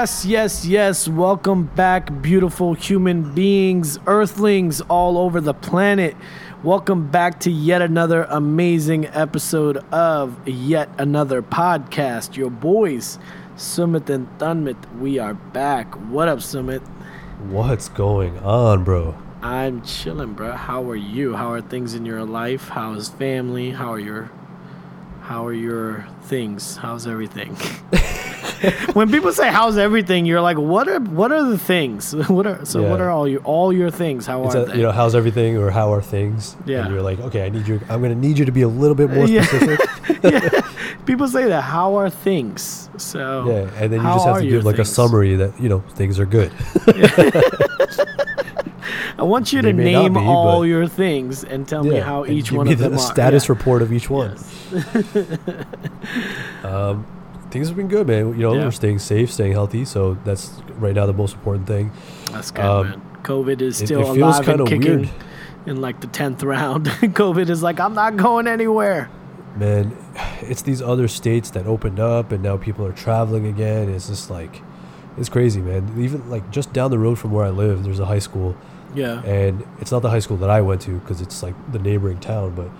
Yes, yes, yes. Welcome back, beautiful human beings, earthlings all over the planet. Welcome back to yet another amazing episode of yet another podcast. Your boys, Sumit and Tanmit, we are back. What up, Sumit? What's going on, bro? I'm chilling, bro. How are you? How are things in your life? How is family? How are your how are your things? How's everything? when people say how's everything, you're like, what are what are the things? What are so what are all your all your things? How It's are a, they? you know, how's everything or how are things? Yeah. And you're like, okay, I need you. I'm gonna need you to be a little bit more Yeah. specific. yeah. People say that. How are things? So yeah, and then you just have to give like a summary that you know things are good. I want you to They not name be, all your things and tell me how each give one me of the them are. status Yeah. report of each one. Yes. Um, things have been good, man. You know, Yeah. we're staying safe, staying healthy, so that's right now the most important thing. That's good, Um, man. COVID is still it feels alive and kicking weird. in like the tenth round. COVID is like, I'm not going anywhere. Man, it's these other states that opened up, and now people are traveling again. It's just like, it's crazy, man. Even like just down the road from where I live, there's a high school. Yeah. and it's not the high school that I went to because it's like the neighboring town. But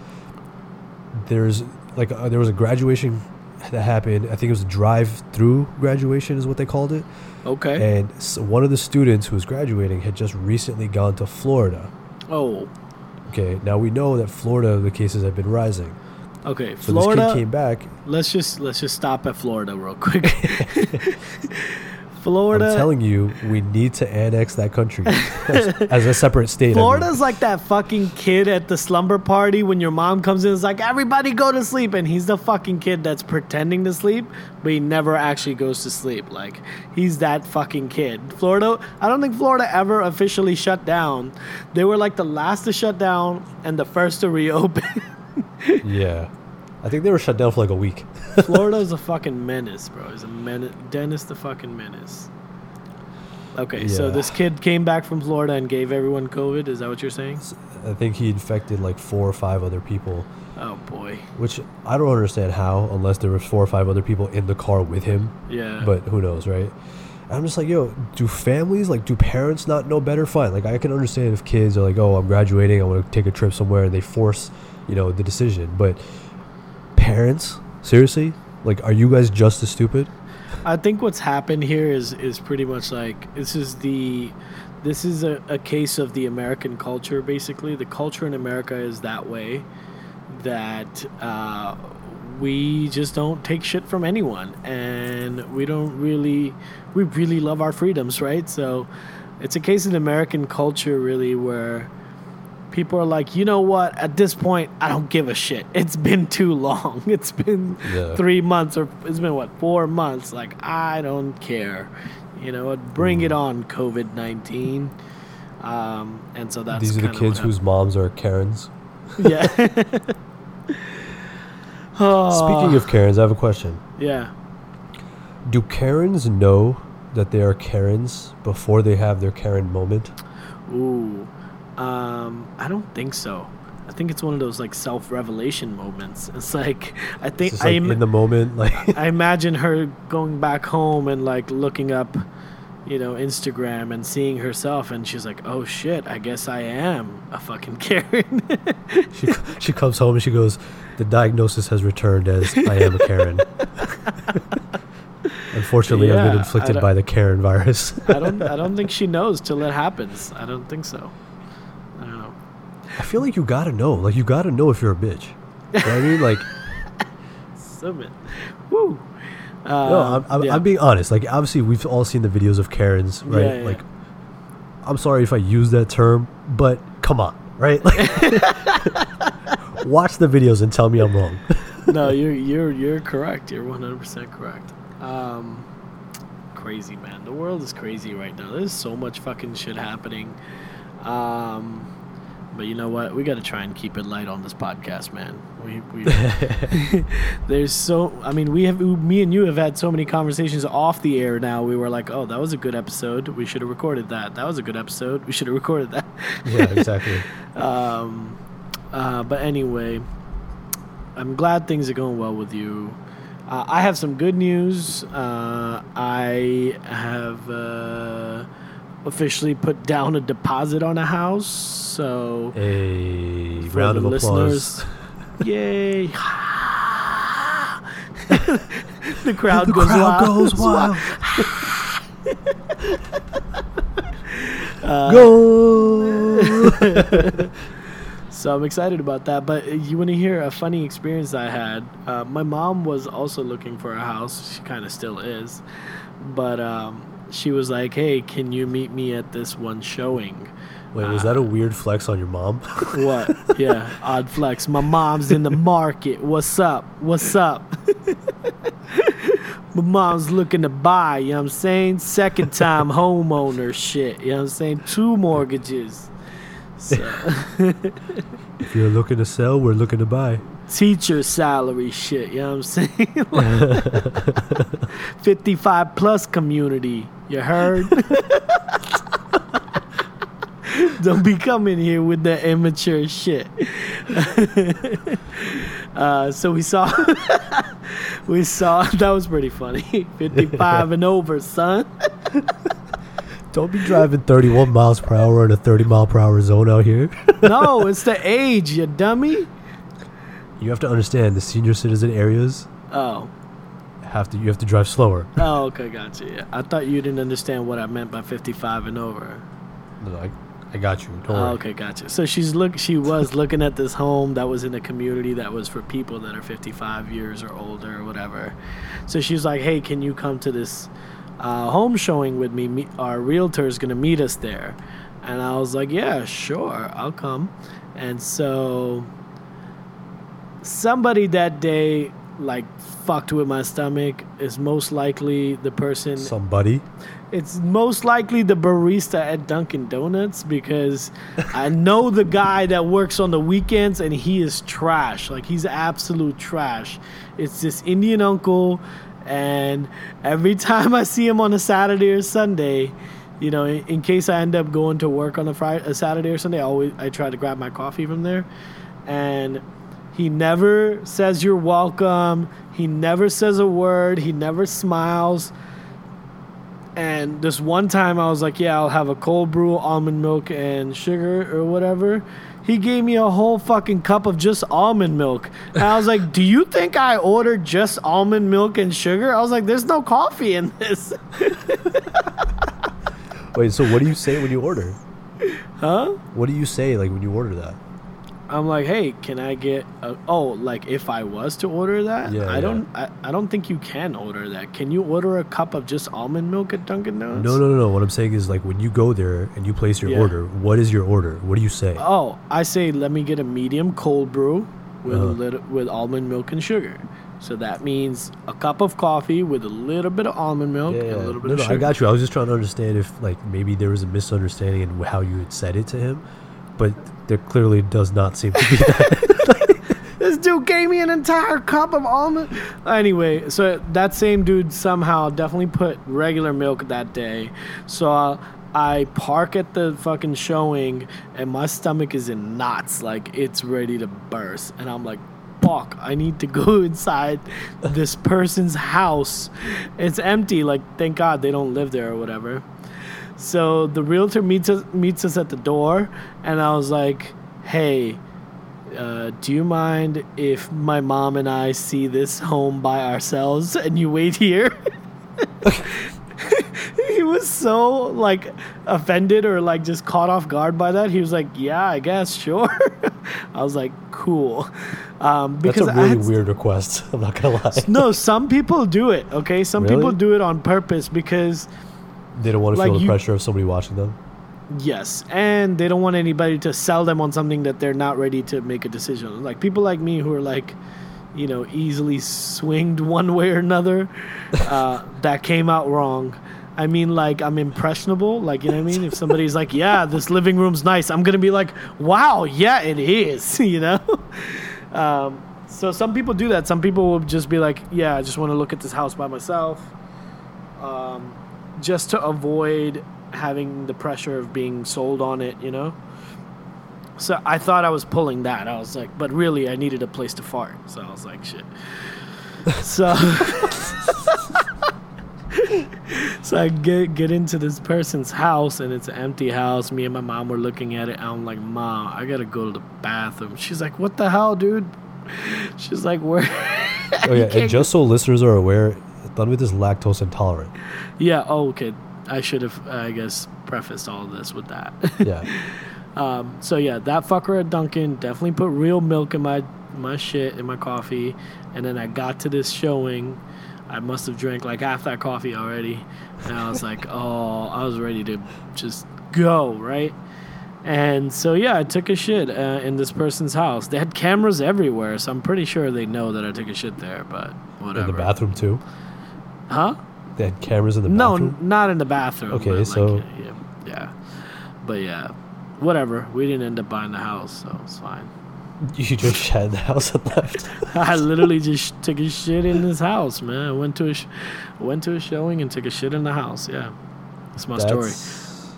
there's like uh, there was a graduation that happened. I think it was a drive-through graduation, is what they called it. Okay. And s one of the students who was graduating had just recently gone to Florida. oh. Okay, now we know that Florida the cases have been rising. Okay. So Florida. this kid came back. let's just let's just stop at Florida real quick. Florida. I'm telling you, we need to annex that country as, as a separate state. I mean. Florida's like that fucking kid at the slumber party when your mom comes in. It's like everybody go to sleep, and he's the fucking kid that's pretending to sleep, but he never actually goes to sleep. Like he's that fucking kid. Florida. I don't think Florida ever officially shut down. They were like the last to shut down and the first to reopen. yeah. I think they were shut down for like a week. Florida's a fucking menace, bro. He's a menace. Dennis the fucking menace. Okay, so this kid came back from Florida and gave everyone COVID. Is that what you're saying? I think he infected like four or five other people. Oh boy. Which I don't understand how, unless there was four or five other people in the car with him. Yeah. But who knows, right? I'm just like, yo, do families, like, do parents not know better? Fine. Like, I can understand if kids are like, oh, I'm graduating, I want to take a trip somewhere, and they force, you know, the decision. But parents, seriously, like, are you guys just as stupid? I think what's happened here is is pretty much like this is the this is a, a case of the American culture basically. The culture in America is that way that uh, we just don't take shit from anyone and we don't really we really love our freedoms, right? So it's a case of American culture really where people are like, you know what? At this point, I don't give a shit. It's been too long. It's been Yeah. three months, or it's been what four months. Like I don't care. You know what? Bring it on, COVID nineteen. Um, and so that's These are the kids whose moms are Karens. yeah. oh, Speaking of Karens, I have a question. yeah, Do Karens know that they are Karens before they have their Karen moment? ooh, um, I don't think so. I think it's one of those like self revelation moments. It's like I think just like I'm, in the moment, like I imagine her going back home and like looking up, you know, Instagram and seeing herself, and she's like, "Oh shit, I guess I am a fucking Karen." she, she comes home and she goes, "The diagnosis has returned as I am a Karen." Unfortunately, I've been inflicted by the Karen virus. I don't, I don't think she knows till it happens. I don't think so. I don't know. I feel like you gotta know. Like you gotta know if you're a bitch. You know what I mean? Like, Sumit. Woo. Uh, no, I'm, I'm, yeah. I'm being honest. Like, obviously, we've all seen the videos of Karens, right? Yeah, yeah. Like, I'm sorry if I use that term, but come on, right? Like, watch the videos and tell me I'm wrong. no, you're you're you're correct. You're 100 percent correct. Um, crazy man. The world is crazy right now. There's so much fucking shit happening. Um, but you know what? We got to try and keep it light on this podcast, man. We, we there's so. I mean, we have me and you have had so many conversations off the air. Now we were like, oh, that was a good episode. We should have recorded that. That was a good episode. We should have recorded that. yeah, exactly. Um, uh, but anyway, I'm glad things are going well with you. Uh, I have some good news. Uh, I have uh, officially put down a deposit on a house. So A round of applause. yay! the crowd The goes crowd wild. goes wild. Uh, Go. So I'm excited about that. But you want to hear a funny experience I had? Uh, my mom was also looking for a house. She kind of still is. But um, she was like, hey, can you meet me at this one showing? Wait, was that a uh, weird flex on your mom? What? yeah, odd flex. My mom's in the market. What's up? What's up? My mom's looking to buy, you know what I'm saying? Second time homeowner shit, you know what I'm saying? Two mortgages. So, if you're looking to sell, we're looking to buy. Teacher salary shit, you know what I'm saying? Like, 55 plus community, you heard? Don't be coming here with that immature shit. uh, so we saw, we saw, that was pretty funny. 55 and over, son. Don't be driving 31 miles per hour in a 30 mile per hour zone out here. No, it's the age, you dummy. You have to understand the senior citizen areas Oh. have to you have to drive slower. Oh, okay, gotcha. Yeah. I thought you didn't understand what I meant by 55 and over. No, I, I got you. Don't Oh, worry. okay, gotcha. So she's look. She was looking at this home that was in a community that was for people that are 55 years or older or whatever. So she's like, "Hey, can you come to this uh, home showing with me? Me- Our realtor is gonna meet us there." And I was like, "Yeah, sure, I'll come." And so somebody that day like fucked with my stomach is most likely the person Somebody. it's most likely the barista at Dunkin' Donuts because I know the guy that works on the weekends and he is trash. Like he's absolute trash. It's this Indian uncle and every time I see him on a Saturday or Sunday, you know, in, in case I end up going to work on a Friday, a Saturday or Sunday, I always I try to grab my coffee from there. And he never says you're welcome. He never says a word. He never smiles. And this one time I was like, yeah, I'll have a cold brew, almond milk, and sugar or whatever. He gave me a whole fucking cup of just almond milk. And I was like, do you think I ordered just almond milk and sugar? I was like, there's no coffee in this. Wait, so what do you say when you order? huh? What do you say like when you order that? I'm like, hey, can I get a, oh, like if I was to order that? Yeah, I yeah. don't I, I don't think you can order that. Can you order a cup of just almond milk at Dunkin' Donuts? No, no, no, no. What I'm saying is like when you go there and you place your Yeah. order, what is your order? What do you say? Oh, I say let me get a medium cold brew with a Uh-huh. little with almond milk and sugar. So that means a cup of coffee with a little bit of almond milk yeah, and a little bit no, of no, sugar. I got you. I was just trying to understand if like maybe there was a misunderstanding in how you had said it to him, but there clearly does not seem to be that. This dude gave me an entire cup of almond. Anyway, so that same dude somehow definitely put regular milk that day. So uh, I park at the fucking showing, and my stomach is in knots, like it's ready to burst. And I'm like, fuck, I need to go inside this person's house. It's empty. Like, thank God they don't live there or whatever. So the realtor meets us meets us at the door, and I was like, "Hey, uh, do you mind if my mom and I see this home by ourselves and you wait here?" he was so like offended or like just caught off guard by that. He was like, "Yeah, I guess, sure." I was like, "Cool," um, That's because a I really had- weird request. I'm not gonna lie. No, some people do it. Okay, some people do it on purpose because They don't want to like feel the you- pressure of somebody watching them. Yes, and they don't want anybody to sell them on something that they're not ready to make a decision. on. Like people like me who are like, you know, easily swinged one way or another, uh, that came out wrong. I mean, like I'm impressionable. Like you know what I mean. If somebody's like, "Yeah, this living room's nice," I'm gonna be like, "Wow, yeah, it is." You know. Um, so some people do that. Some people will just be like, "Yeah, I just want to look at this house by myself." um, just to avoid having the pressure of being sold on it, you know? So I thought I was pulling that. I was like, but really, I needed a place to fart. So I was like, shit. So, so I get get into this person's house and it's an empty house. Me and my mom were looking at it. And I'm like, Mom, I gotta go to the bathroom. She's like, What the hell, dude? She's like, Where? Oh yeah, and just so listeners are aware, Thunwith is lactose intolerant. yeah. Oh, okay. I should have, I guess, prefaced all of this with that. Yeah. Um, so yeah, that fucker at Dunkin' definitely put real milk in my my shit in my coffee, and then I got to this showing. I must have drank like half that coffee already, and I was like, oh, I was ready to just go right. And so yeah, I took a shit uh, in this person's house. They had cameras everywhere, so I'm pretty sure they know that I took a shit there. But whatever. In the bathroom too. Huh? They had cameras in the No, bathroom. n- not in the bathroom. Okay, like, so- yeah, yeah, but yeah, whatever. We didn't end up buying the house, so it's fine. You just shat the house and left. I literally just took a shit in this house, man. I went to a sh- went to a showing and took a shit in the house. Yeah, that's my story. That's,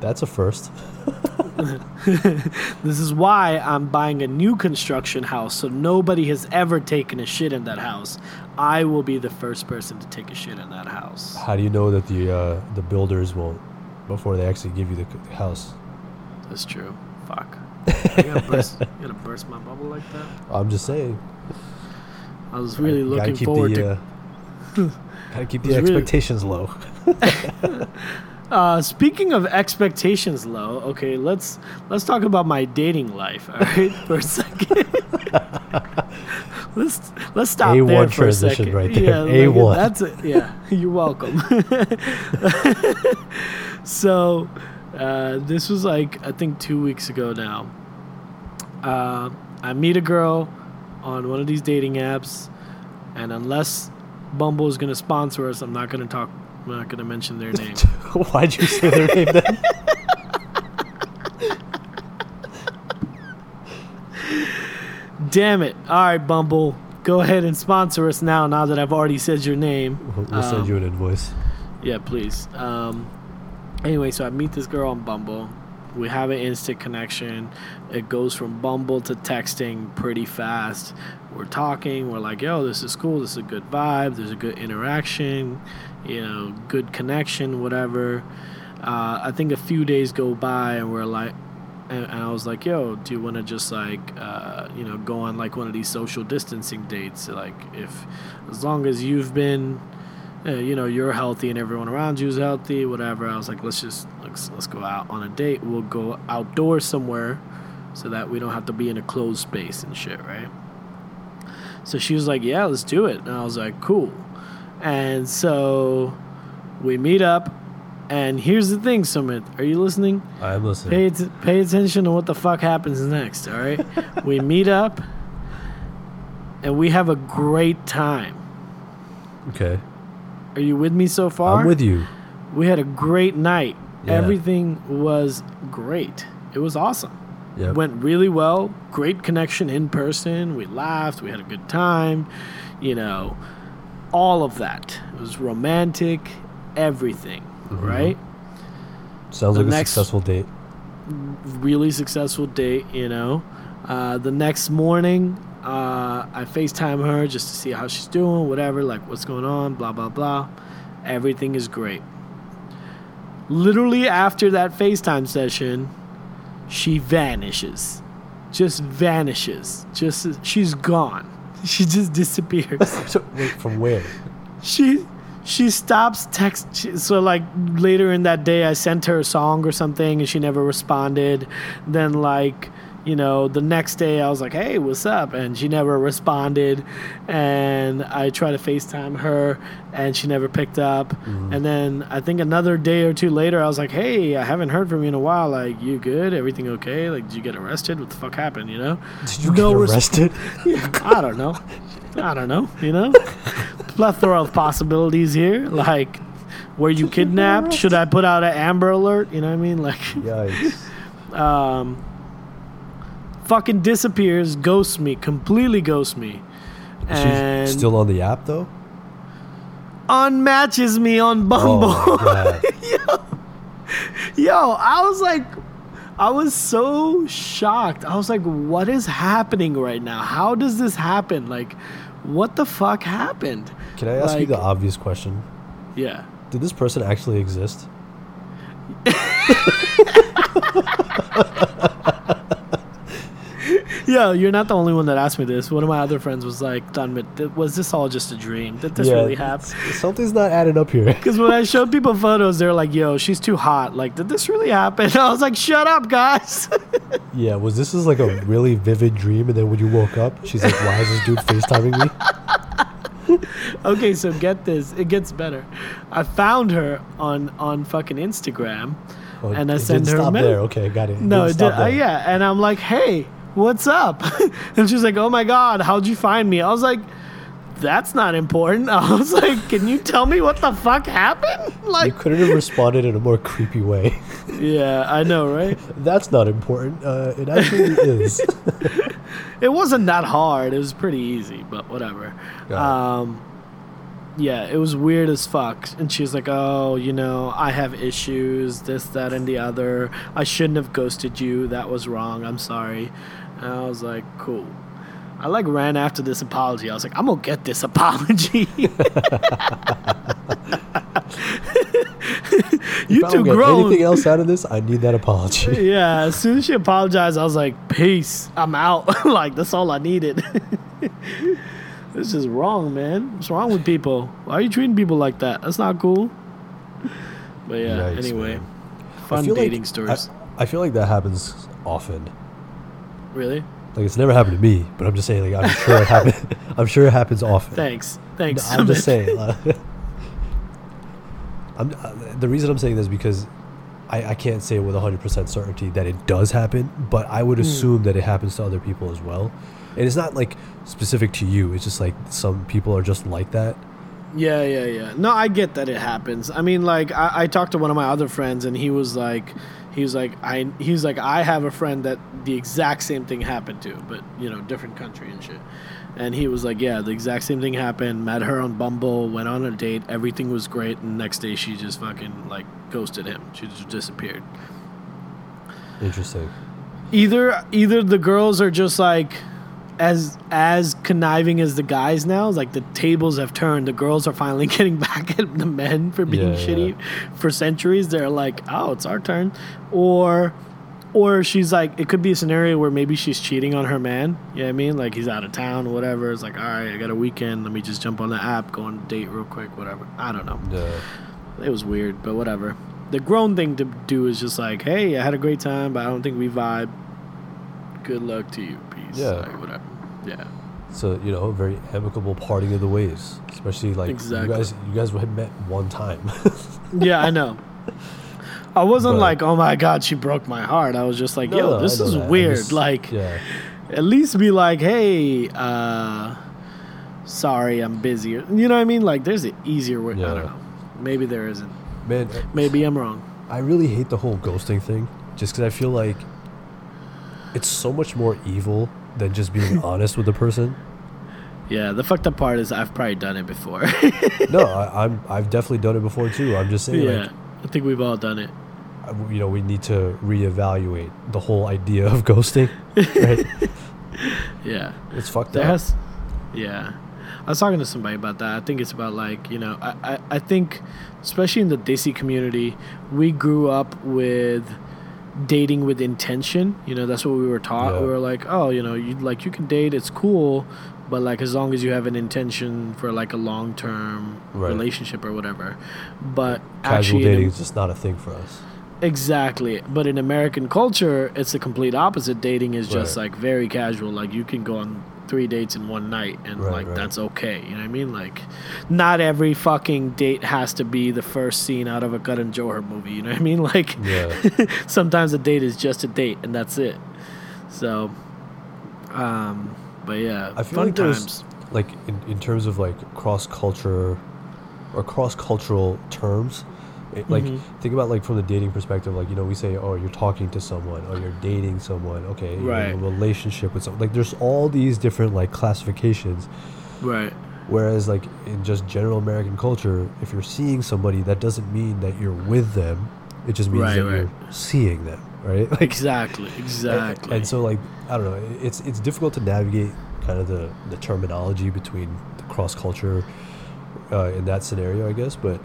that's a first. This is why I'm buying a new construction house, so nobody has ever taken a shit in that house. I will be the first person to take a shit in that house. How do you know that the uh, the builders won't before they actually give you the house? That's true. Fuck. You gotta, burst, you gotta burst my bubble like that. I'm just saying. I was really gotta looking forward the, to. Uh, gotta keep the was really- expectations low. Uh, speaking of expectations low, okay, let's let's talk about my dating life, all right, for a second. let's let's stop A1 there for a second. right there. Yeah, A1. That's it. Yeah, you're welcome. so, uh, this was like I think two weeks ago now. Uh, I meet a girl on one of these dating apps, and unless Bumble is gonna sponsor us, I'm not gonna talk. I'm not gonna mention their name. Why'd you say their name then? Damn it. All right, Bumble. Go ahead and sponsor us now, now that I've already said your name. We'll, we'll Um, send you an invoice. Yeah, please. Um, anyway, so I meet this girl on Bumble. We have an instant connection. It goes from Bumble to texting pretty fast. We're talking. We're like, yo, this is cool. This is a good vibe. There's a good interaction, you know, good connection, whatever. Uh, I think a few days go by and we're like, and, and I was like, yo, do you want to just like, uh, you know, go on like one of these social distancing dates? Like, if, as long as you've been, uh, you know, you're healthy and everyone around you is healthy, whatever. I was like, let's just let's, let's go out on a date. We'll go outdoors somewhere, so that we don't have to be in a closed space and shit, right? So she was like, yeah, let's do it. And I was like, cool. And so we meet up. And here's the thing, Sumit. Are you listening? I'm listening. Pay, pay attention to what the fuck happens next, all right? we meet up and we have a great time. Okay. Are you with me so far? I'm with you. We had a great night. Yeah. Everything was great. It was awesome. Yep. Went really well. Great connection in person. We laughed. We had a good time. You know, all of that. It was romantic. Everything. Mhm. Right? Sounds the like next- a successful date. really successful date, you know. Uh, the next morning, uh, I FaceTime her just to see how she's doing, whatever, like what's going on, blah, blah, blah. Everything is great. Literally after that FaceTime session, she vanishes. Just vanishes. Just, she's gone. She just disappears. So, wait, from where? she she stops text she, so like later in that day i sent her a song or something and she never responded then like you know the next day i was like hey what's up and she never responded and i tried to facetime her and she never picked up and then i think another day or two later i was like hey i haven't heard from you in a while like you good everything okay like did you get arrested what the fuck happened you know Did you No get res- arrested? I don't know. I don't know. You know, plethora of possibilities here. Like, were you kidnapped? Should I put out an Amber Alert? You know what I mean? Like, Yikes. um, fucking disappears, ghosts me, completely ghosts me, and She's still on the app though. unmatches me on Bumble. Oh god. Yo, I was like, I was so shocked. I was like, what is happening right now? How does this happen? Like, what the fuck happened? Can I ask you the obvious question? Yeah. Did this person actually exist? Yeah, you're not the only one that asked me this. One of my other friends was like, "Done, th- was this all just a dream? Did this really happen?" Something's not adding up here. Because when I showed people photos, they're like, "Yo, she's too hot." Like, did this really happen? I was like, "Shut up, guys." yeah, was this is like a really vivid dream, and then when you woke up, she's like, "Why is this dude FaceTiming me?" okay, so get this. It gets better. I found her on on fucking Instagram, Oh, and I it send her a stop me- there. Okay, got it. No, didn't it did, uh, yeah, and I'm like, "Hey, what's up?" and she's like, "Oh my god, how'd you find me?" I was like, "That's not important." I was like, "Can you tell me what the fuck happened?" Like, You couldn't have responded in a more creepy way. yeah, I know, right? That's not important. Uh, it actually is. It wasn't that hard. It was pretty easy, but whatever. Um, yeah, it was weird as fuck. And she's like, "Oh, you know, I have issues, this, that, and the other. I shouldn't have ghosted you. That was wrong. I'm sorry." And I was like, "Cool." I like ran after this apology. I was like, "I'm gonna get this apology." you if I too don't get grown. anything else out of this, I need that apology. Yeah, as soon as she apologized, I was like, "Peace, I'm out." like that's all I needed. this is wrong, man. What's wrong with people? Why are you treating people like that? That's not cool. But yeah, Yikes, anyway, man. Fun feel like- dating stories. I, I feel like that happens often. Really? Like it's never happened to me, but I'm just saying. Like I'm sure it happens. I'm sure it happens often. Thanks, thanks. I'm just saying. uh, I'm, uh, the reason I'm saying this is because I, I can't say with 100% certainty that it does happen, but I Hmm. would assume that it happens to other people as well. And it's not like specific to you. It's just like some people are just like that. Yeah, yeah, yeah. No, I get that it happens. I mean, like, I, I talked to one of my other friends, and he was like, he was like, I, he was like, I have a friend that the exact same thing happened to, but you know, different country and shit. And he was like, yeah, the exact same thing happened. Met her on Bumble, went on a date, everything was great, and next day she just fucking like ghosted him. She just disappeared. Interesting. Either, either the girls are just like as as conniving as the guys now. Like the tables have turned. The girls are finally getting back at the men for being Yeah, shitty for centuries. They're like, oh, it's our turn, or or she's like, it could be a scenario where maybe she's cheating on her man. You know what I mean? Like he's out of town or whatever. It's like, all right, I got a weekend. Let me just jump on the app, go on a date real quick, whatever. I don't know. Yeah. It was weird, but whatever. The grown thing to do is just like, hey, I had a great time, but I don't think we vibe. Good luck to you. Peace. Yeah. Like, whatever. Yeah. So you know, a very amicable parting of the ways. Especially like Exactly. you guys. You guys had met one time. Yeah, I know. I wasn't But- like, oh my god, she broke my heart. I was just like, No, yo, no, this is that. Weird. just- like, yeah. at least be like, hey, uh, sorry, I'm busy. You know what I mean? Like, there's an easier way. I don't know. Maybe there isn't. Man, Maybe I'm wrong. I really hate the whole ghosting thing just because I feel like it's so much more evil than just being honest with the person. Yeah, the fucked up part is I've probably done it before. No, I, I'm I've definitely done it before too. I'm just saying, yeah, like, I think we've all done it. you know, we need to reevaluate the whole idea of ghosting. Right? Yeah. it's fucked There up. has, yeah. I was talking to somebody about that. I think it's about like you know, I, I, I think especially in the Desi community, we grew up with dating with intention. You know, that's what we were taught. Yeah. We were like, oh, you know, you like you can date, it's cool, but like as long as you have an intention for like a long term Right. relationship or whatever. But Casual actually, in- dating is just not a thing for us. Exactly. But in American culture, it's the complete opposite. Dating is just Right. like very casual. Like you can go on three dates in one night and Right, like right. that's okay. You know what I mean? Like not every fucking date has to be the first scene out of a Karan Johar movie. You know what I mean? Like Yeah. sometimes a date is just a date and that's it. So um but yeah, I feel fun like times. like in, in terms of like cross culture or cross cultural terms. It, like Mhm. think about like from the dating perspective, like you know we say, oh, you're talking to someone, or you're dating someone, okay, in a Right. relationship with someone. Like there's all these different like classifications. Right. Whereas like in just general American culture, if you're seeing somebody, that doesn't mean that you're with them. It just means Right, that right. you're seeing them, right? Like Exactly. and- Exactly. And, so like I don't know, it's it's difficult to navigate kind of the, the terminology between the cross culture uh, in that scenario, I guess. But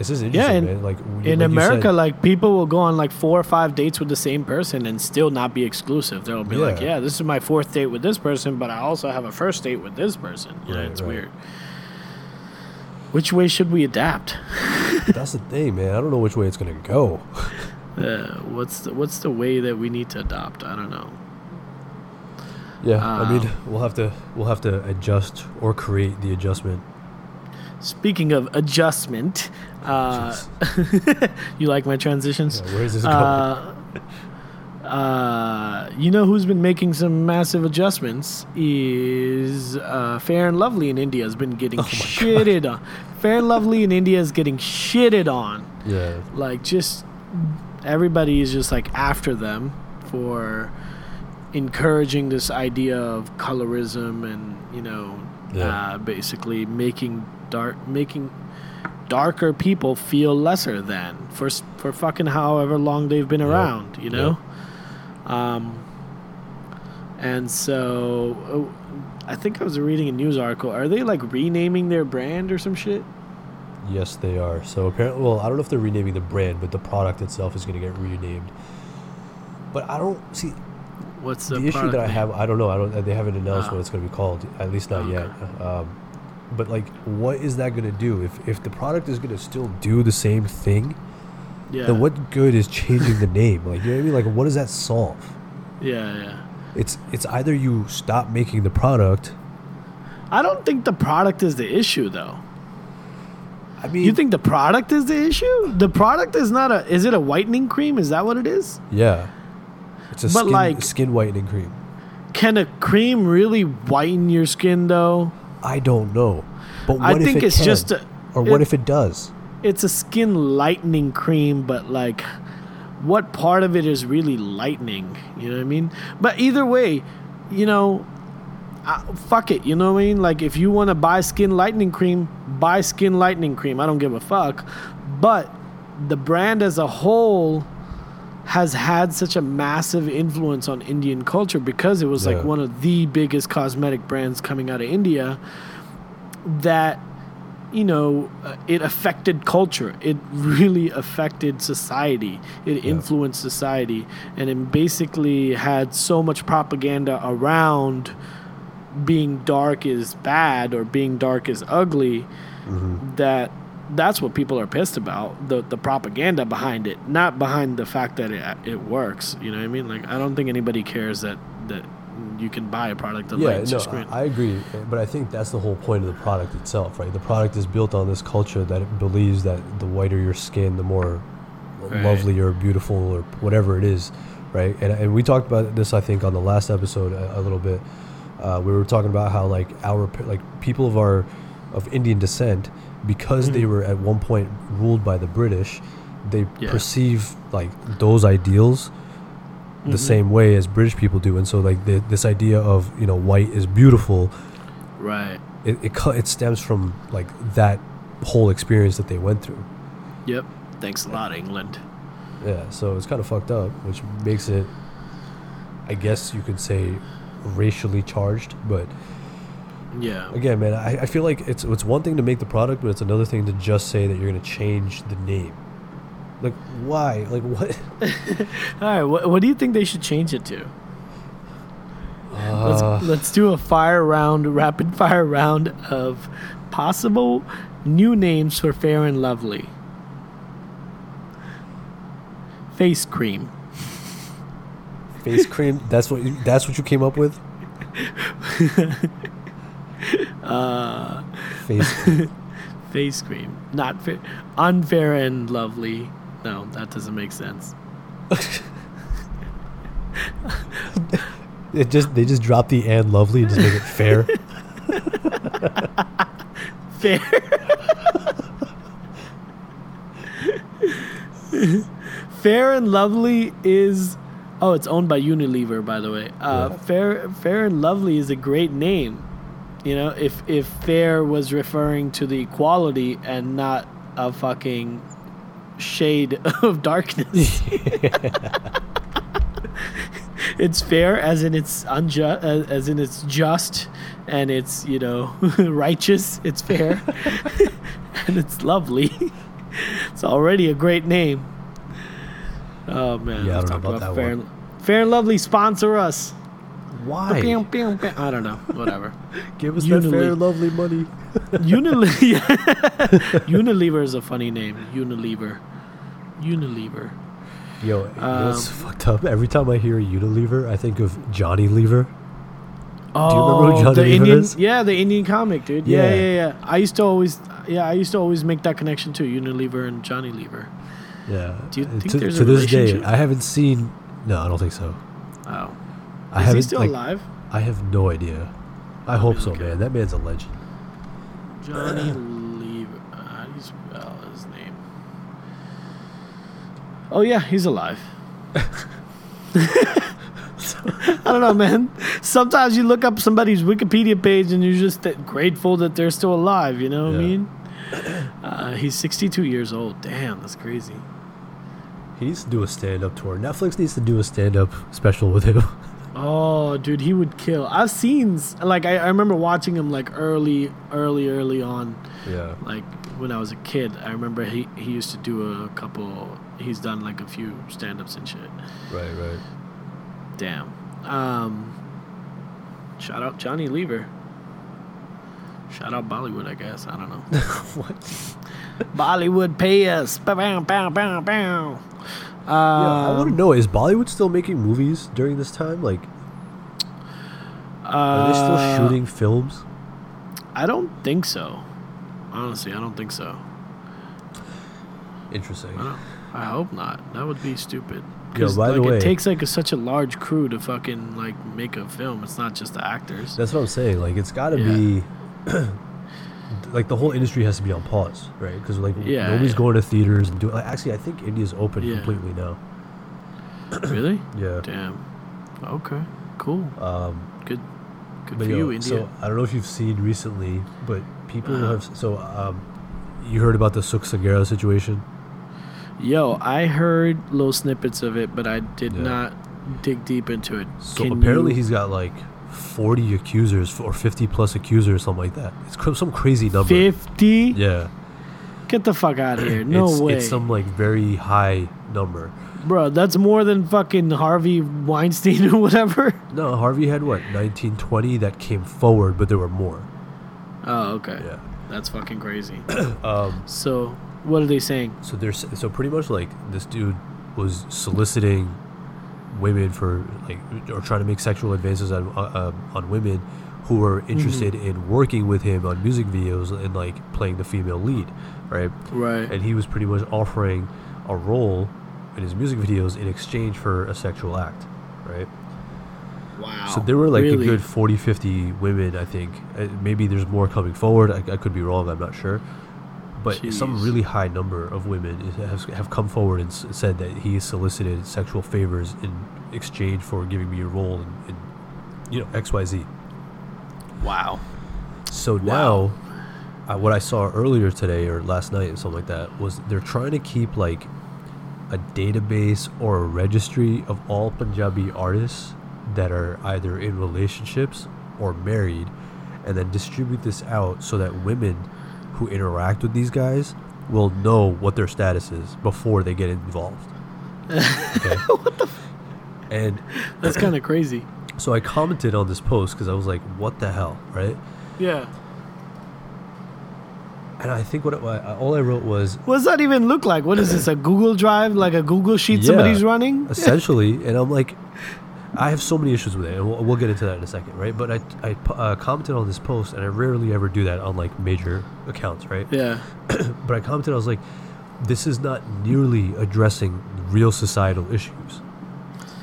it's just interesting, in- man. Like In like America, said- like people will go on like four or five dates with the same person and still not be exclusive. They'll be like, Yeah. "Yeah, this is my fourth date with this person, but I also have a first date with this person." Yeah, Right, it's right. weird. Which way should we adapt? that's the thing, man. I don't know which way it's gonna go. Uh, what's the, what's the way that we need to adopt? I don't know. Yeah, I mean, Um, we'll have to we'll have to adjust or create the adjustment. Speaking of adjustment, uh, you like my transitions? Yeah, where is this going? Uh, uh, you know who's been making some massive adjustments is uh, Fair and Lovely in India has been Oh getting shitted on. Fair and Lovely in India is getting shitted on. yeah, Like just everybody is just like after them for encouraging this idea of colorism and you know Yeah. uh, basically making dark making darker people feel lesser than for for fucking however long they've been around you know um and so oh, I think I was reading a news article. Are they like renaming their brand or some shit? yes, they are. So apparently, well, I don't know if they're renaming the brand, but the product itself is going to get renamed. But I don't see What's the, the, issue that I name? have. I don't know. I don't. They haven't announced Oh. what it's going to be called. At least not Okay. yet. Um, but like, what is that going to do? If if the product is going to still do the same thing, Yeah. then what good is changing the name? Like, you know what I mean? Like, what does that solve? Yeah, yeah. It's it's either you stop making the product. I don't think the product is the issue though. I mean, You think the product is the issue? The product is not a is it a whitening cream? Is that what it is? Yeah. It's a But, skin, like- skin whitening cream. Can a cream really whiten your skin though? I don't know. But what I if think it it's can? just a, or what it- if it does? it's a skin lightening cream, but like what part of it is really lightening? You know what I mean? But either way, you know, uh, fuck it. You know what I mean? Like if you want to buy skin lightening cream, buy skin lightening cream. I don't give a fuck. But the brand as a whole has had such a massive influence on Indian culture because it was Yeah. like one of the biggest cosmetic brands coming out of India that you know uh, it affected culture it really affected society it Yeah. influenced society and it basically had so much propaganda around being dark is bad or being dark is ugly Mm-hmm. that that's what people are pissed about the the propaganda behind it not behind the fact that it it works you know what i mean like i don't think anybody cares that that you can buy a product that Yeah, lightens no, your screen I I agree. But I think that's the whole point of the product itself, right? The product is built on this culture that it believes that the whiter your skin, the more Right. lovely or beautiful or whatever it is, right? And, and we talked about this, I think, on the last episode a, a little bit. Uh, we were talking about how like our like people of our of Indian descent, because they Mhm. were at one point ruled by the British, they Yeah. perceive like those ideals the Mhm. same way as British people do, and so like the, this idea of you know white is beautiful, right it it, it stems from like that whole experience that they went through. Yep. Thanks a lot, England. Yeah, so it's kind of fucked up, which makes it, I guess you could say, racially charged. But Yeah. again, man, I, I feel like it's it's one thing to make the product, but it's another thing to just say that you're gonna change the name. Like why? Like what? All right. What, what do you think they should change it to? Let's Uh, let's do a fire round, rapid fire round of possible new names for Fair and Lovely. Face cream. face cream. That's what you, that's what you came up with. Uh, Face cream. face cream. Not fair. Unfair and lovely. No, that doesn't make sense. It just they just drop the and lovely and just make it fair. Fair. Fair and Lovely is oh, it's owned by Unilever, by the way. Uh, Yeah. Fair Fair and Lovely is a great name. You know, if if fair was referring to the quality and not a fucking shade of darkness. it's fair as in it's unjust as, as in it's just and it's you know righteous it's fair. And it's lovely. It's already a great name. Oh man. Yeah, let's don't know talk about that fair, one. fair and lovely sponsor us Why? Pew, pew, pew. i don't know whatever Give us that Unilever. fair, lovely money. Unilever Unilever is a funny name Unilever Unilever Yo, you know what's Um, fucked up? Every time I hear Unilever, I think of Johnny Lever. Oh, remember who Johnny the Lever Indian, is? yeah, the Indian comic, dude. Yeah. Yeah. yeah, yeah, I used to always, yeah, I used to always make that connection too. Unilever and Johnny Lever. Yeah. Do you And think to, there's to a this day. I haven't seen. No, I don't think so. Oh, I is he still like, alive? I have no idea. I hope so, man. That man's a legend. Johnny Lever. Uh, How do you spell his name? Oh yeah, he's alive. I don't know, man. Sometimes you look up somebody's Wikipedia page and you're just grateful that they're still alive. You know what I mean? Uh, he's 62 years old. Damn, that's crazy. He needs to do a stand-up tour. Netflix needs to do a stand-up special with him. Oh, dude, he would kill. I've seen like I, I remember watching him like early, early, early on, yeah. like when I was a kid. I remember he he used to do a couple. He's done like a few stand-ups and shit. Right. Right. Damn. Um. Shout out Johnny Lever. Shout out Bollywood, I guess. I don't know. what? Bollywood pay us. Bow, bow, bow, bow. Yeah, I want to Um, know: Is Bollywood still making movies during this time? Like, are they still uh, shooting films? I don't think so. Honestly, I don't think so. Interesting. I, I hope not. That would be stupid. Yo, 'Cause, by the like, way- it takes like a, such a large crew to fucking like make a film. It's not just the actors. That's what I'm saying. Like, it's got to Yeah. be. like the whole industry has to be on pause, right? Because like Yeah, nobody's yeah. going to theaters and doing. Like, actually, I think India's open Yeah. completely now. really? Yeah. Damn. Okay. Cool. Um, Good. Good for yo, you, India. so I don't know if you've seen recently, but people Uh-huh. have. So um, you heard about the Sukh Sanghera situation? Yo, I heard little snippets of it, but I did not dig deep into it. So Can apparently you- he's got like 40 accusers or 50 plus accusers, something like that. It's cr- some crazy number. 50? Yeah. Get the fuck out of here. No it's, way. It's some like very high number. Bro, that's more than fucking Harvey Weinstein or whatever. No, Harvey had what 1920 that came forward, but there were more. Oh, okay. Yeah. That's fucking crazy. Um, so, what are they saying? so there's so pretty much like this dude was soliciting women for like or trying to make sexual advances on uh, uh, on women who were interested in working with him on music videos and like playing the female lead, right? Right. And he was pretty much offering a role in his music videos in exchange for a sexual act, right? wow. So there were like Really? a good 40, 50 women, I think. Uh, maybe there's more coming forward. I, I could be wrong. I'm not sure. But some really high number of women have, have come forward and s- said that he solicited sexual favors in exchange for giving me a role in, in you know, XYZ. Wow. So now, uh, what I saw earlier today or last night or something like that was they're trying to keep like a database or a registry of all Punjabi artists that are either in relationships or married, and then distribute this out so that women who interact with these guys will know what their status is before they get involved. Okay. what the? and That's kind of crazy. so I commented on this post because I was like, "What the hell?" Right? Yeah. And I think what it, all I wrote was What does that even look like? What is this? A Google Drive? Like a Google Sheet Yeah. somebody's running? essentially, and I'm like, I have so many issues with it, and we'll, we'll get into that in a second, right? But I, I uh, commented on this post, and I rarely ever do that on like major accounts, right? Yeah. But I commented, I was like, this is not nearly addressing real societal issues,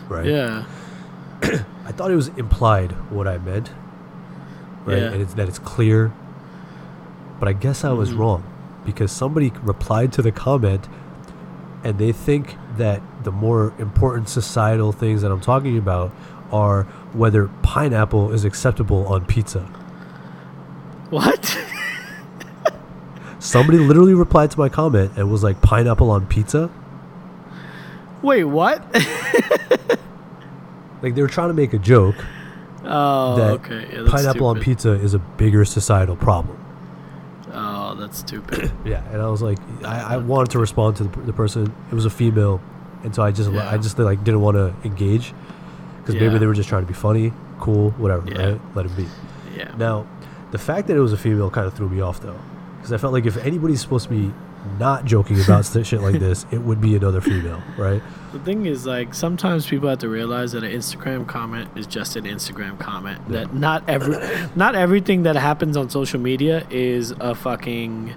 right? Yeah. I thought it was implied what I meant, right? Yeah. And it's that it's clear, but I guess I was Mhm. wrong because somebody replied to the comment, and they think that the more important societal things that I'm talking about are whether pineapple is acceptable on pizza. What? Somebody literally replied to my comment and was like, "Pineapple on pizza." Wait, what? Like they were trying to make a joke Oh, that okay. Yeah, pineapple on pizza is a bigger societal problem. That's stupid. Yeah, and I was like, I, I wanted to respond to the, the person. It was a female, and so I just Yeah. I just like didn't want to engage because maybe they were just trying to be funny, cool, whatever. Yeah. Right? Let it be. yeah. Now, the fact that it was a female kind of threw me off though, because I felt like if anybody's supposed to be not joking about shit like this, it would be another female, right? The thing is, like, sometimes people have to realize that an Instagram comment is just an Instagram comment. Yeah. That not every, not everything that happens on social media is a fucking,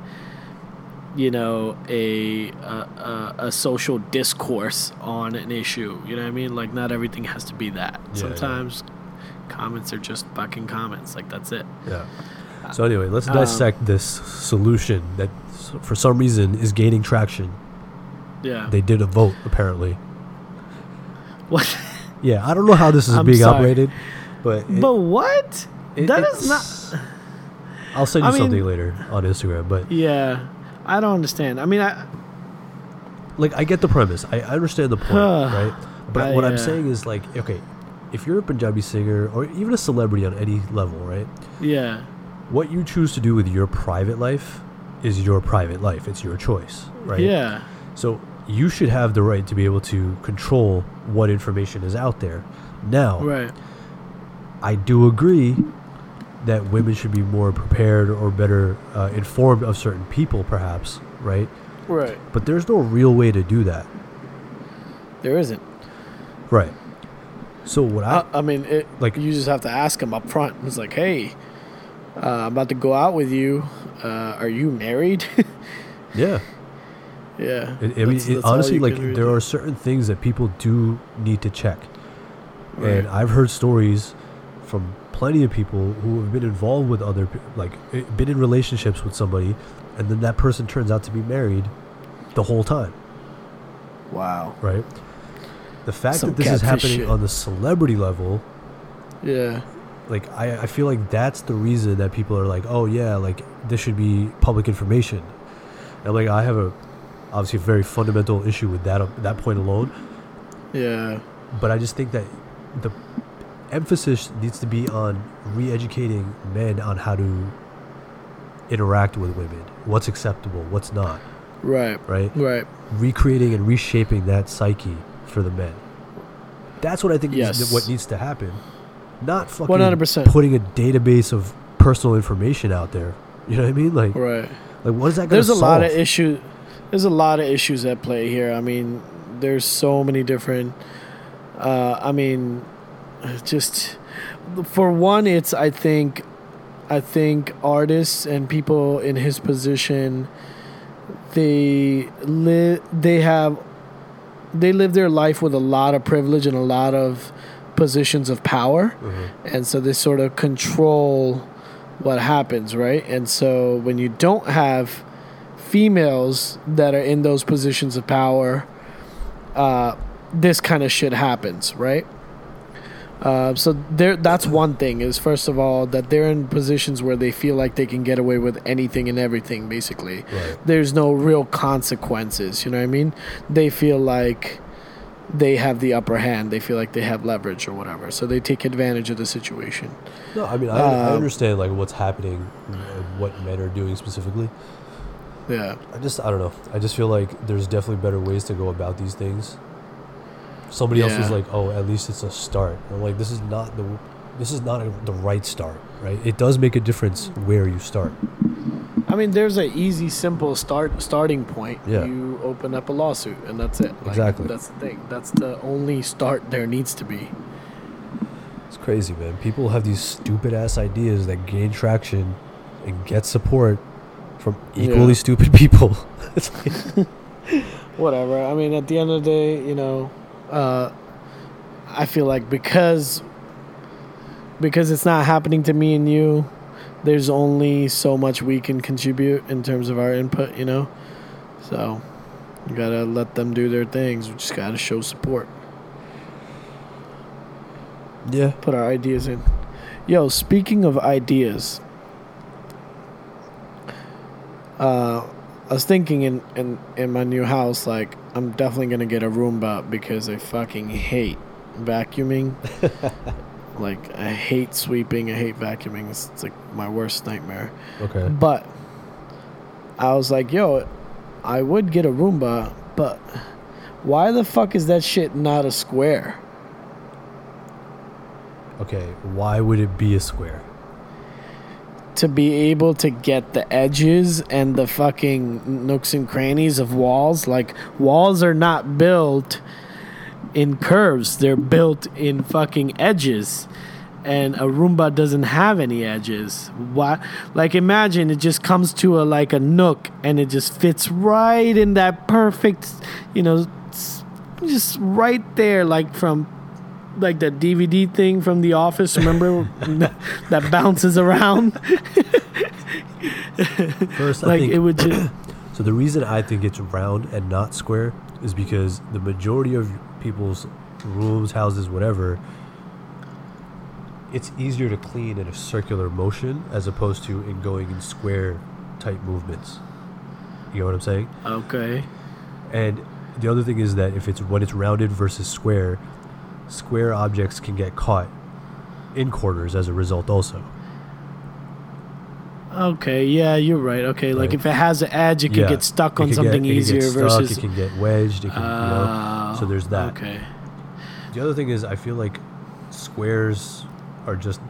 you know, a a, a, social discourse on an issue. You know what I mean? Like, not everything has to be that. Yeah, yeah. sometimes comments are just fucking comments. Like, that's it. Yeah. So anyway, let's Um, dissect this solution that, for some reason, is gaining traction. Yeah. They did a vote apparently. what? Yeah, I don't know how this is I'm being sorry. operated, but it- but what? it- that is not. I'll send you I mean- something later on Instagram, but Yeah, I don't understand. I mean, I. like I get the premise. I, I understand the point, right? But I, what I'm uh, saying is like, okay, if you're a Punjabi singer or even a celebrity on any level, right? Yeah. What you choose to do with your private life is your private life. It's your choice, right? Yeah. So you should have the right to be able to control what information is out there. Now, Right. I do agree that women should be more prepared or better uh, informed of certain people, perhaps, right? Right. But there's no real way to do that, There isn't. right? So what I I, I mean, it, like- like you just have to ask them up front. It's like, hey, uh, I'm about to go out with you. Uh, are you married? yeah, yeah. I, I mean, That's- that's honestly, like there do. are certain things that people do need to check, Right. and I've heard stories from plenty of people who have been involved with other, like eh, been in relationships with somebody, and then that person turns out to be married the whole time. wow. right? The fact Some that this is happening shit. on the celebrity level, Yeah. Like I, I feel like that's the reason that people are like, oh yeah, like this should be public information. And I'm like, I have a obviously a very fundamental issue with that that point alone, Yeah. but I just think that the emphasis needs to be on re-educating men on how to interact with women, what's acceptable, what's not, Right. right? Right. recreating and reshaping that psyche for the men. That's what I think Yes. is what needs to happen. Not fucking 100%. putting a database of personal information out there. You know what I mean? Like, Right. like what is that going There's a solve? lot of issues. There's a lot of issues at play here. I mean, there's so many different. Uh, I mean, just for one, it's I think, I think artists and people in his position, they live. They have. They live their life with a lot of privilege and a lot of positions of power. Mhm. and so they sort of control what happens right? And so when you don't have females that are in those positions of power uh, this kind of shit happens right? Uh, so there that's one thing is first of all that they're in positions where they feel like they can get away with anything and everything basically. Right. there's no real consequences you know what i mean? They feel like they have the upper hand they feel like they have leverage or whatever so they take advantage of the situation No, I mean I, I Um, understand like what's happening, what men are doing specifically. yeah I just I don't know. I just feel like there's definitely better ways to go about these things. Somebody else is Yeah. like, oh, at least it's a start. I'm like, this is not the this is not a, the right start, right? It does make a difference where you start. I mean there's an easy simple start starting point Yeah. you open up a lawsuit and that's it Like, Exactly. that's the thing that's the only start there needs to be It's crazy, man. People have these stupid ass ideas that gain traction and get support from equally Yeah. stupid people. like, whatever. I mean, at the end of the day, you know, uh, I feel like because because it's not happening to me and you, there's only so much we can contribute in terms of our input. You know, so you gotta let them do their things. We just gotta show support, yeah. put our ideas in. Yo, speaking of ideas, uh, I was thinking in, in, in my new house, like, I'm definitely gonna get a Roomba because I fucking hate vacuuming. like I hate sweeping. I hate vacuuming. It's, it's like my worst nightmare. Okay. But I was like, yo, I would get a Roomba, but why the fuck is that shit not a square? Okay. Why would it be a square? To be able to get the edges and the fucking nooks and crannies of walls. Like, walls are not built in curves, they're built in fucking edges. And a Roomba doesn't have any edges. Why? Like, imagine it just comes to a like a nook, and it just fits right in that perfect, you know, just right there, like from like that DVD thing from The Office. Remember that bounces around? First, I like think it would just. So the reason I think it's round and not square is because the majority of people's rooms, houses, whatever, it's easier to clean in a circular motion as opposed to in going in square type movements. You know what I'm saying? Okay. And the other thing is that if it's when it's rounded versus square, square objects can get caught in corners as a result also. Okay. Yeah, you're right. Okay. Like Right. if it has an edge, it could Yeah. get stuck on can something get, can easier stuck, versus. it can get wedged, it can, you know. Ah. So there's that. Okay. The other thing is, I feel like squares are just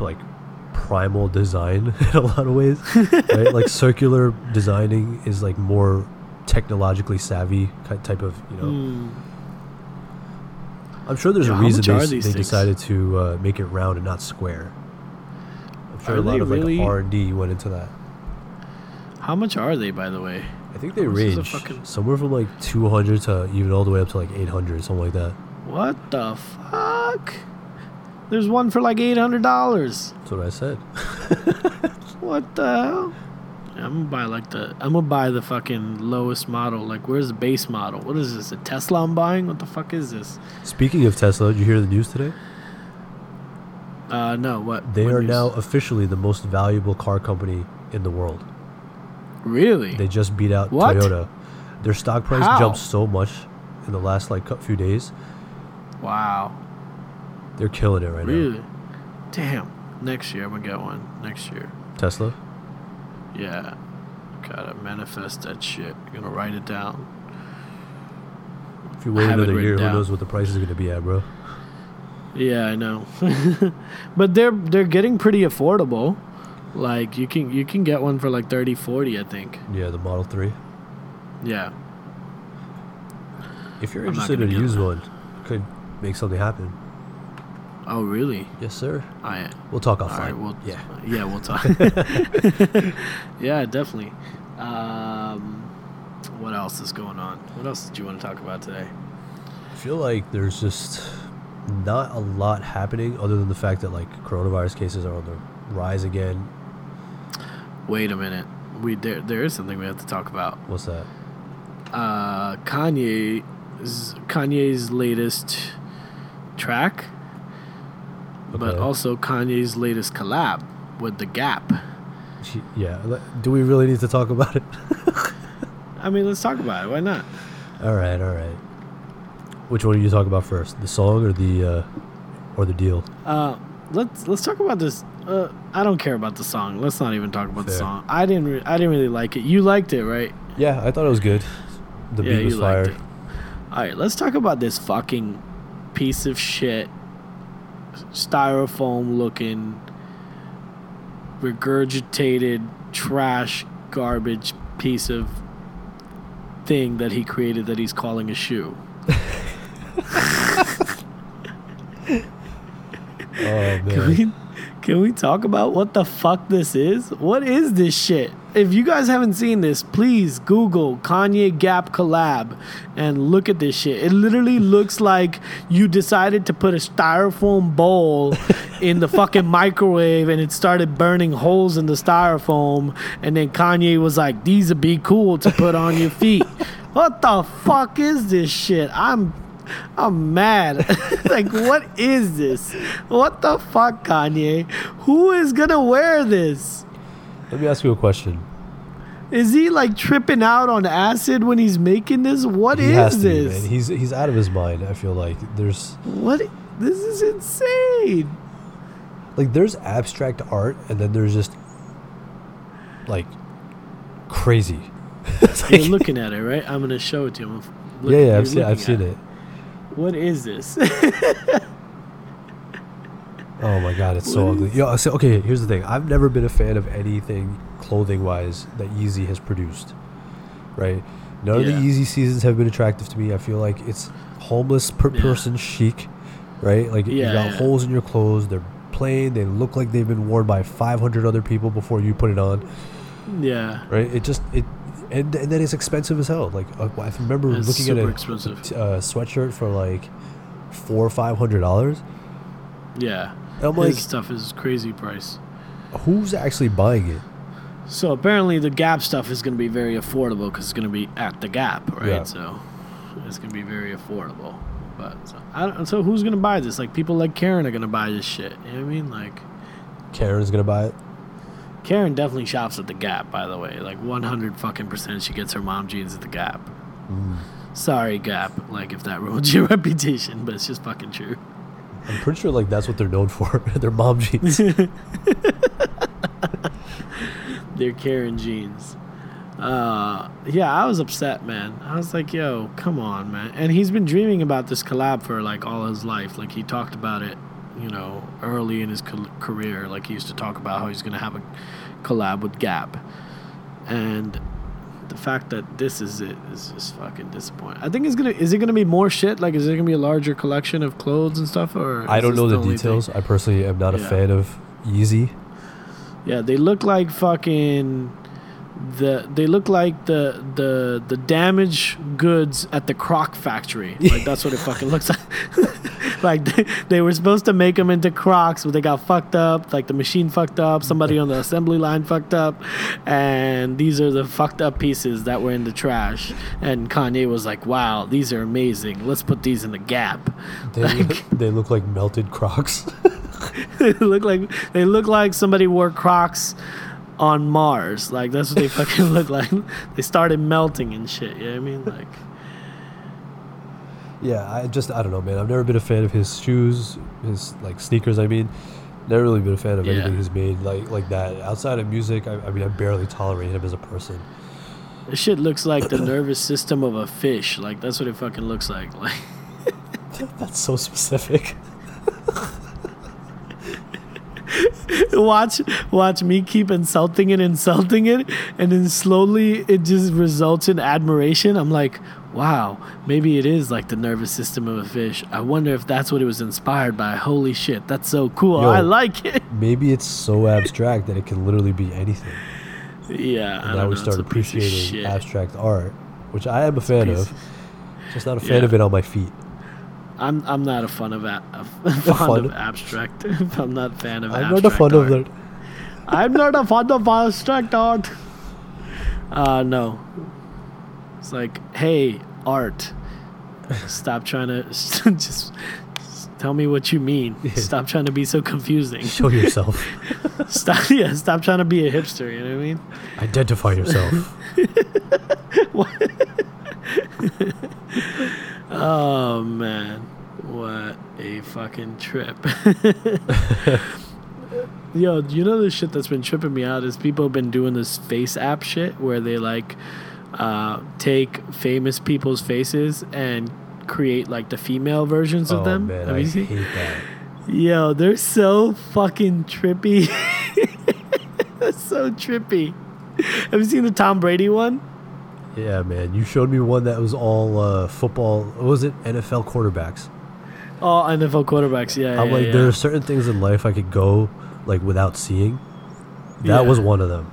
like primal design in a lot of ways. right? Like circular designing is like more technologically savvy type of you know. Hmm. I'm sure there's Yeah, a reason they, are s- these they decided to uh, make it round and not square. I'm sure Are a lot of like R and D went into that. How much are they, by the way? I think they This range fucking- somewhere from like 200 to even all the way up to like 800, something like that. What the fuck? There's one for like eight hundred dollars. That's what I said. What the hell? I'm gonna buy like the I'm gonna buy the fucking lowest model. Like, where's the base model? What is this? A Tesla I'm buying? What the fuck is this? Speaking of Tesla, did you hear the news today? Uh, no. What? They what are news? now officially the most valuable car company in the world. Really. They just beat out What? Toyota. Their stock price How? jumped so much in the last like few days. wow. They're killing it right now. Really? Damn. Next year I'm gonna get one. Next year. Tesla. Yeah. Gotta manifest that shit. Gonna write it down. If you wait another year, who knows what the price is going to be at, bro? Yeah, I know. but they're they're getting pretty affordable. Like you can you can get one for like 30, 40, I think. Yeah, the Model Three. Yeah. If you're interested in a used one, could make something happen. Oh, really? Yes, sir. I We'll talk offline. right, we'll yeah. yeah, we'll talk. yeah, definitely. Um, what else is going on? What else did you want to talk about today? I feel like there's just not a lot happening other than the fact that like coronavirus cases are on the rise again. Wait a minute. We there there is something we have to talk about. What's that? Uh, Kanye, Kanye's latest track, but also Kanye's latest collab with The Gap. Yeah. Do we really need to talk about it? I mean, let's talk about it. Why not? all right, all right. Which one do you talk about first? The song or the uh, or the deal? Uh, let's let's talk about this. Uh, I don't care about the song. Let's not even talk about the song. I didn't. Re- I didn't really like it. You liked it, right? Yeah, I thought it was good. The yeah, beat was fire. All right, let's talk about this fucking piece of shit, styrofoam looking, regurgitated trash garbage piece of thing that he created that he's calling a shoe. Oh man. Can we talk about what the fuck this is? What is this shit? If you guys haven't seen this, please Google Kanye Gap collab and look at this shit. It literally looks like you decided to put a styrofoam bowl in the fucking microwave and it started burning holes in the styrofoam. And then Kanye was like, These would be cool to put on your feet. what the fuck is this shit? I'm I'm mad. like, what is this? What the fuck, Kanye? Who is gonna wear this? Let me ask you a question. Is he like tripping out on acid when he's making this? What he is be, this? man. He's he's out of his mind. I feel like there's what? This is insane. like there's abstract art, and then there's just like crazy. It's You're looking at it, right? I'm gonna show it to you. Look- yeah, yeah, I've seen I've seen at it. What is this? Oh my god, it's so ugly. Yo, so, okay, here's the thing. I've never been a fan of anything clothing wise that Yeezy has produced. Right? None of the Yeah. Yeezy seasons have been attractive to me. I feel like it's homeless per Yeah. person chic, right? Like you got yeah. holes in your clothes. They're plain. They look like they've been worn by 500 other people before you put it on, yeah, right? It just it. And, and then it's expensive as hell. Like uh, I remember It's looking at a, t- uh, sweatshirt for like four or five hundred dollars. yeah. I'm His like, stuff is crazy price. who's actually buying it? So apparently the Gap stuff is going to be very affordable because it's going to be at the Gap, right? Yeah. So it's going to be very affordable. But so, I don't, so who's going to buy this? Like people like Karen are going to buy this shit. You know what I mean? Like Karen's gonna buy it. Karen definitely shops at the Gap. By the way, like 100 fucking percent, she gets her mom jeans at the Gap. Mm. Sorry, Gap. Like if that ruins your reputation, but it's just fucking true. I'm pretty sure like that's what they're known for. their mom jeans. They're Karen jeans. Uh, yeah, I was upset, man. I was like, yo, come on, man. And he's been dreaming about this collab for like all his life. Like he talked about it, you know, early in his career. Like he used to talk about how he's gonna have a collab with Gap, and the fact that this is it is just fucking disappointing. I think it's gonna is it gonna be more shit? Like, is it gonna be a larger collection of clothes and stuff? Or I don't know the, thing? details. I personally am not a fan of Yeezy. Yeah, they look like fucking the they look like the the the damaged goods at the Croc factory. Like that's what it fucking looks like. like they, they were supposed to make them into Crocs, but they got fucked up. Like the machine fucked up. Somebody on the assembly line fucked up, and these are the fucked up pieces that were in the trash. And Kanye was like, "Wow, these are amazing. Let's put these in the Gap." They, Like- they look like melted Crocs. they look like they look like somebody wore Crocs on Mars. Like that's what they fucking look like. They started melting and shit. You know what I mean? Like yeah, I just I don't know, man. I've never been a fan of his shoes, his like sneakers. I mean, never really been a fan of Yeah. anything he's made like like that. Outside of music, I, I mean, I barely tolerate him as a person. this shit looks like the nervous system of a fish. Like that's what it fucking looks like. Like That's so specific. watch watch me keep insulting it, insulting it, and then slowly it just results in admiration. I'm like, wow, maybe it is like the nervous system of a fish. I wonder if that's what it was inspired by. Holy shit, that's so cool. Yo. I like it. Maybe it's so abstract that it can literally be anything. Yeah, And don't now we It's start a of appreciating abstract art, which I am a fan piece- of. Just not a fan Yeah. of it on my feet. I'm I'm not a fan of a, a fond Fun. of abstract. I'm not a fan of I'm not a abstract fan of art. that. I'm not a fan of abstract art. Uh no. It's like, hey, art. Stop trying to just, tell me what you mean. Stop trying to be so confusing. Show yourself. Stop yeah, stop trying to be a hipster, you know what I mean? Identify yourself. Oh man, what a fucking trip. Yo, you know the shit that's been tripping me out is people have been doing this face app shit where they like uh, take famous people's faces and create like the female versions of oh them. man, Have I you seen? hate that. Yo, they're so fucking trippy. That's so trippy. Have you seen the Tom Brady one? Yeah, man. You showed me one that was all uh, football. What was it? NFL quarterbacks. Oh, NFL quarterbacks. Yeah, I'm yeah, like, yeah. there are certain things in life I could go like without seeing. That Yeah. was one of them.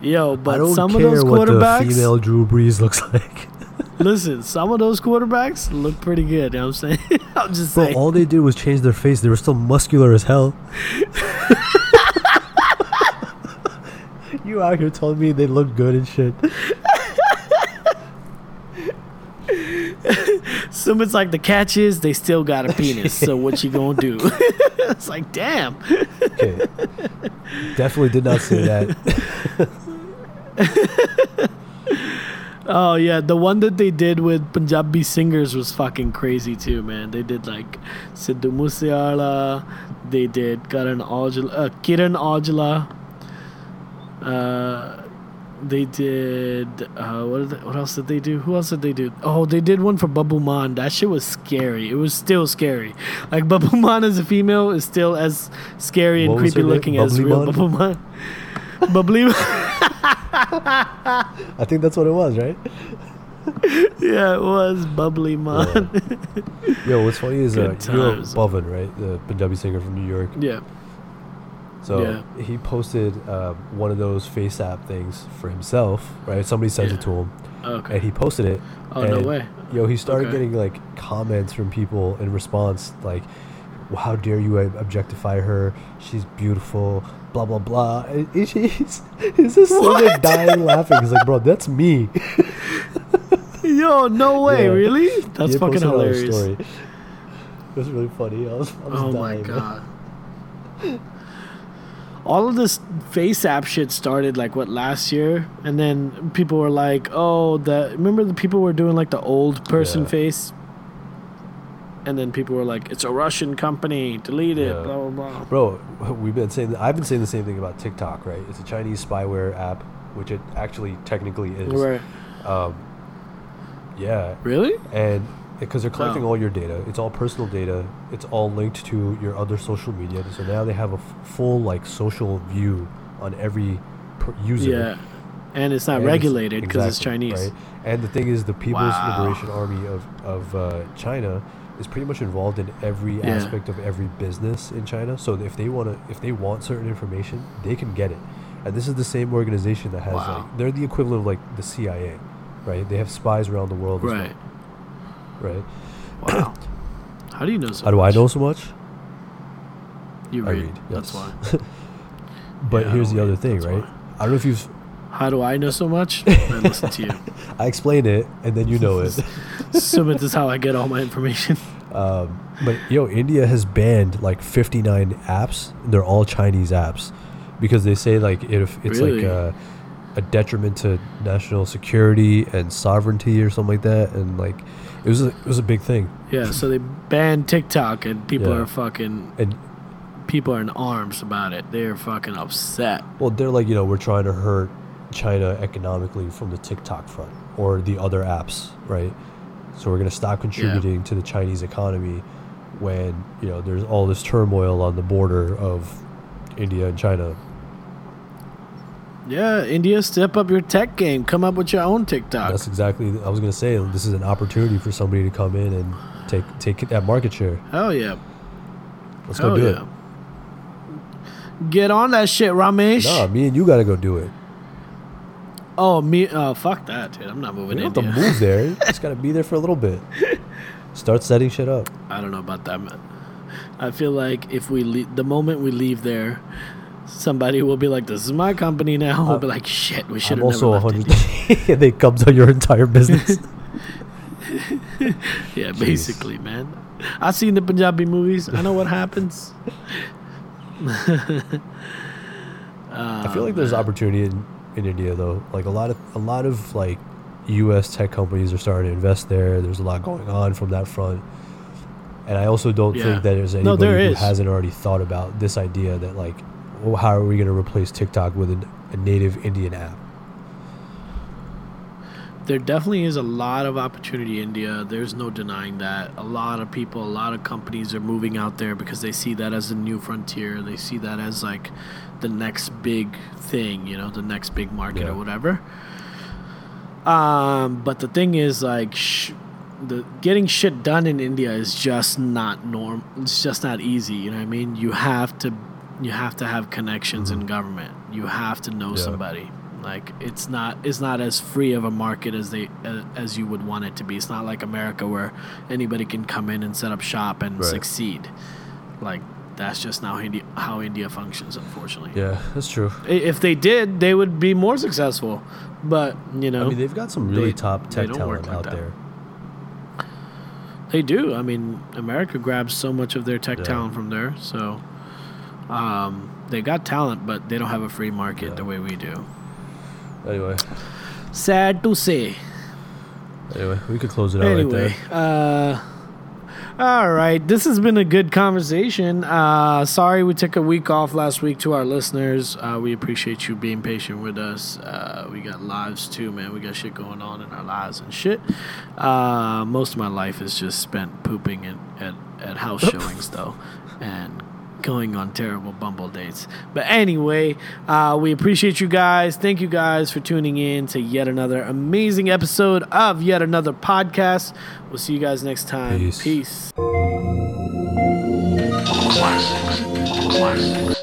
Yo, I but don't some of care those what the quarterbacks. female Drew Brees looks like. Listen, some of those quarterbacks look pretty good. You know what I'm saying? I'm just Bro, saying. all they did was change their face. They were still muscular as hell. you out here telling me they look good and shit. Some it's like the catch is they still got a penis. so what you gonna do? it's like damn. Okay. Definitely did not say that. Oh yeah, the one that they did with Punjabi singers was fucking crazy too, man. They did like Sidhu Moosewaala, they did Karan Aujla, uh, Kiran Aujla. Uh, they did uh, what? They, what else did they do? Who else did they do? Oh, they did one for Babbu Maan. That shit was scary. It was still scary. Like Babbu Maan as a female is still as scary and What creepy looking as real? Babbu Maan. Bubbly. I think that's what it was, right? yeah, it was Bubbly Man. Yo, what's funny is uh, Good you know times. Bhavan, right? The Punjabi singer from New York. yeah. So Yeah. he posted uh, one of those face app things for himself, right? Somebody sends Yeah. it to him, Okay. and he posted it. Oh no way. Yo, he started Okay. getting like comments from people in response, like, well, "How dare you objectify her? She's beautiful." Blah blah blah. And he's he's just sitting dying laughing. He's like, "Bro, that's me." Yo, no way, Yeah. really? That's He fucking posted it on his hilarious. story. It was really funny. I was, I was Oh my dying, man. god. All of this face app shit started like what last year, and then people were like, "Oh, the remember the people were doing like the old person Yeah. face." And then people were like, "It's a Russian company, delete it." Yeah. Blah blah blah. Bro, we've been saying I've been saying the same thing about TikTok, right? It's a Chinese spyware app, which it actually technically is. Right? Um, yeah, Really? and because they're collecting Oh. all your data, it's all personal data. It's all linked to your other social media. So now they have a f- full like social view on every per- user. Yeah. And it's not And regulated because it's exactly, Chinese. Right? And the thing is, the People's Wow. Liberation Army of of uh, China is pretty much involved in every Yeah. aspect of every business in China. So if they want to, if they want certain information, they can get it. And this is the same organization that has Wow. like they're the equivalent of like the CIA, right? They have spies around the world, as well, Right. right? Wow. How do you know so How do I know so much? You I read. read, That's why. But Yeah, here's the other thing, that's right? why. I don't know if you've. How do I know so much? I listen to you. I explain it, and then you know it. Sumit is how I get all my information. Um, but yo, India has banned like 59 apps. And they're all Chinese apps because they say like if it's like a, a detriment to national security and sovereignty or something like that, and like it was a, it was a big thing. Yeah, so they banned TikTok and people Yeah. are fucking And people are in arms about it. They're fucking upset. well, they're like you know we're trying to hurt China economically from the TikTok front or the other apps, right? So we're gonna stop contributing to the Chinese economy when you know there's all this turmoil on the border of India and China. Yeah, India, step up your tech game. Come up with your own TikTok. That's exactly. I was gonna say this is an opportunity for somebody to come in and take take that market share. Hell yeah. Let's Hell go do yeah. Get on that shit, Ramesh. it. Nah, me and you gotta go do it. Oh, me. Oh, fuck that, dude. I'm not moving don't to have to move there. You just gotta be there for a little bit. Start setting shit up. I don't know about that, man. I feel like if we leave, the moment we leave there, somebody will be like, "This is my company now." We'll be like, "Shit, we should I'm also never a hundred. India." and they comes on your entire business. Yeah, basically, man. I seen the Punjabi movies. I know what happens. I feel like oh, there's opportunity in, in India though. Like a lot of a lot of like U.S. tech companies are starting to invest there. There's a lot going on from that front. And I also don't Yeah. think that there's No, anybody there who is. hasn't already thought about this idea that like, well, how are we going to replace TikTok with an, a native Indian app? There definitely is a lot of opportunity in India. There's no denying that. A lot of people, a lot of companies are moving out there because they see that as a new frontier. They see that as like the next big thing, you know, the next big market Yeah. or whatever. Um, but the thing is, like, sh- the getting shit done in India is just not norm. It's just not easy. You know what I mean? You have to, you have to have connections in government. You have to know Mm-hmm. Yeah. somebody. Like, it's not, it's not as free of a market as they, uh, as you would want it to be. It's not like America where anybody can come in and set up shop and Right. succeed. Like, that's just now India, how India functions, unfortunately. Yeah, that's true. If they did, they would be more successful. But you know, I mean, they've got some really They- top tech talent like out that. there. They do. I mean, America grabs so much of their tech Yeah. talent from there. So, um, they got talent, but they don't have a free market Yeah. the way we do. Anyway, Sad to say. anyway, we could close it out right Anyway, there. uh, all right. This has been a good conversation. Uh, sorry we took a week off last week to our listeners. Uh, we appreciate you being patient with us. Uh, we got lives too, man. We got shit going on in our lives and shit. Uh, most of my life is just spent pooping at, at, at house showings, though, and going on terrible bumble dates. But anyway, uh, we appreciate you guys. Thank you guys for tuning in to yet another amazing episode of yet another podcast. We'll see you guys next time. Peace. Peace. Classics. Classics.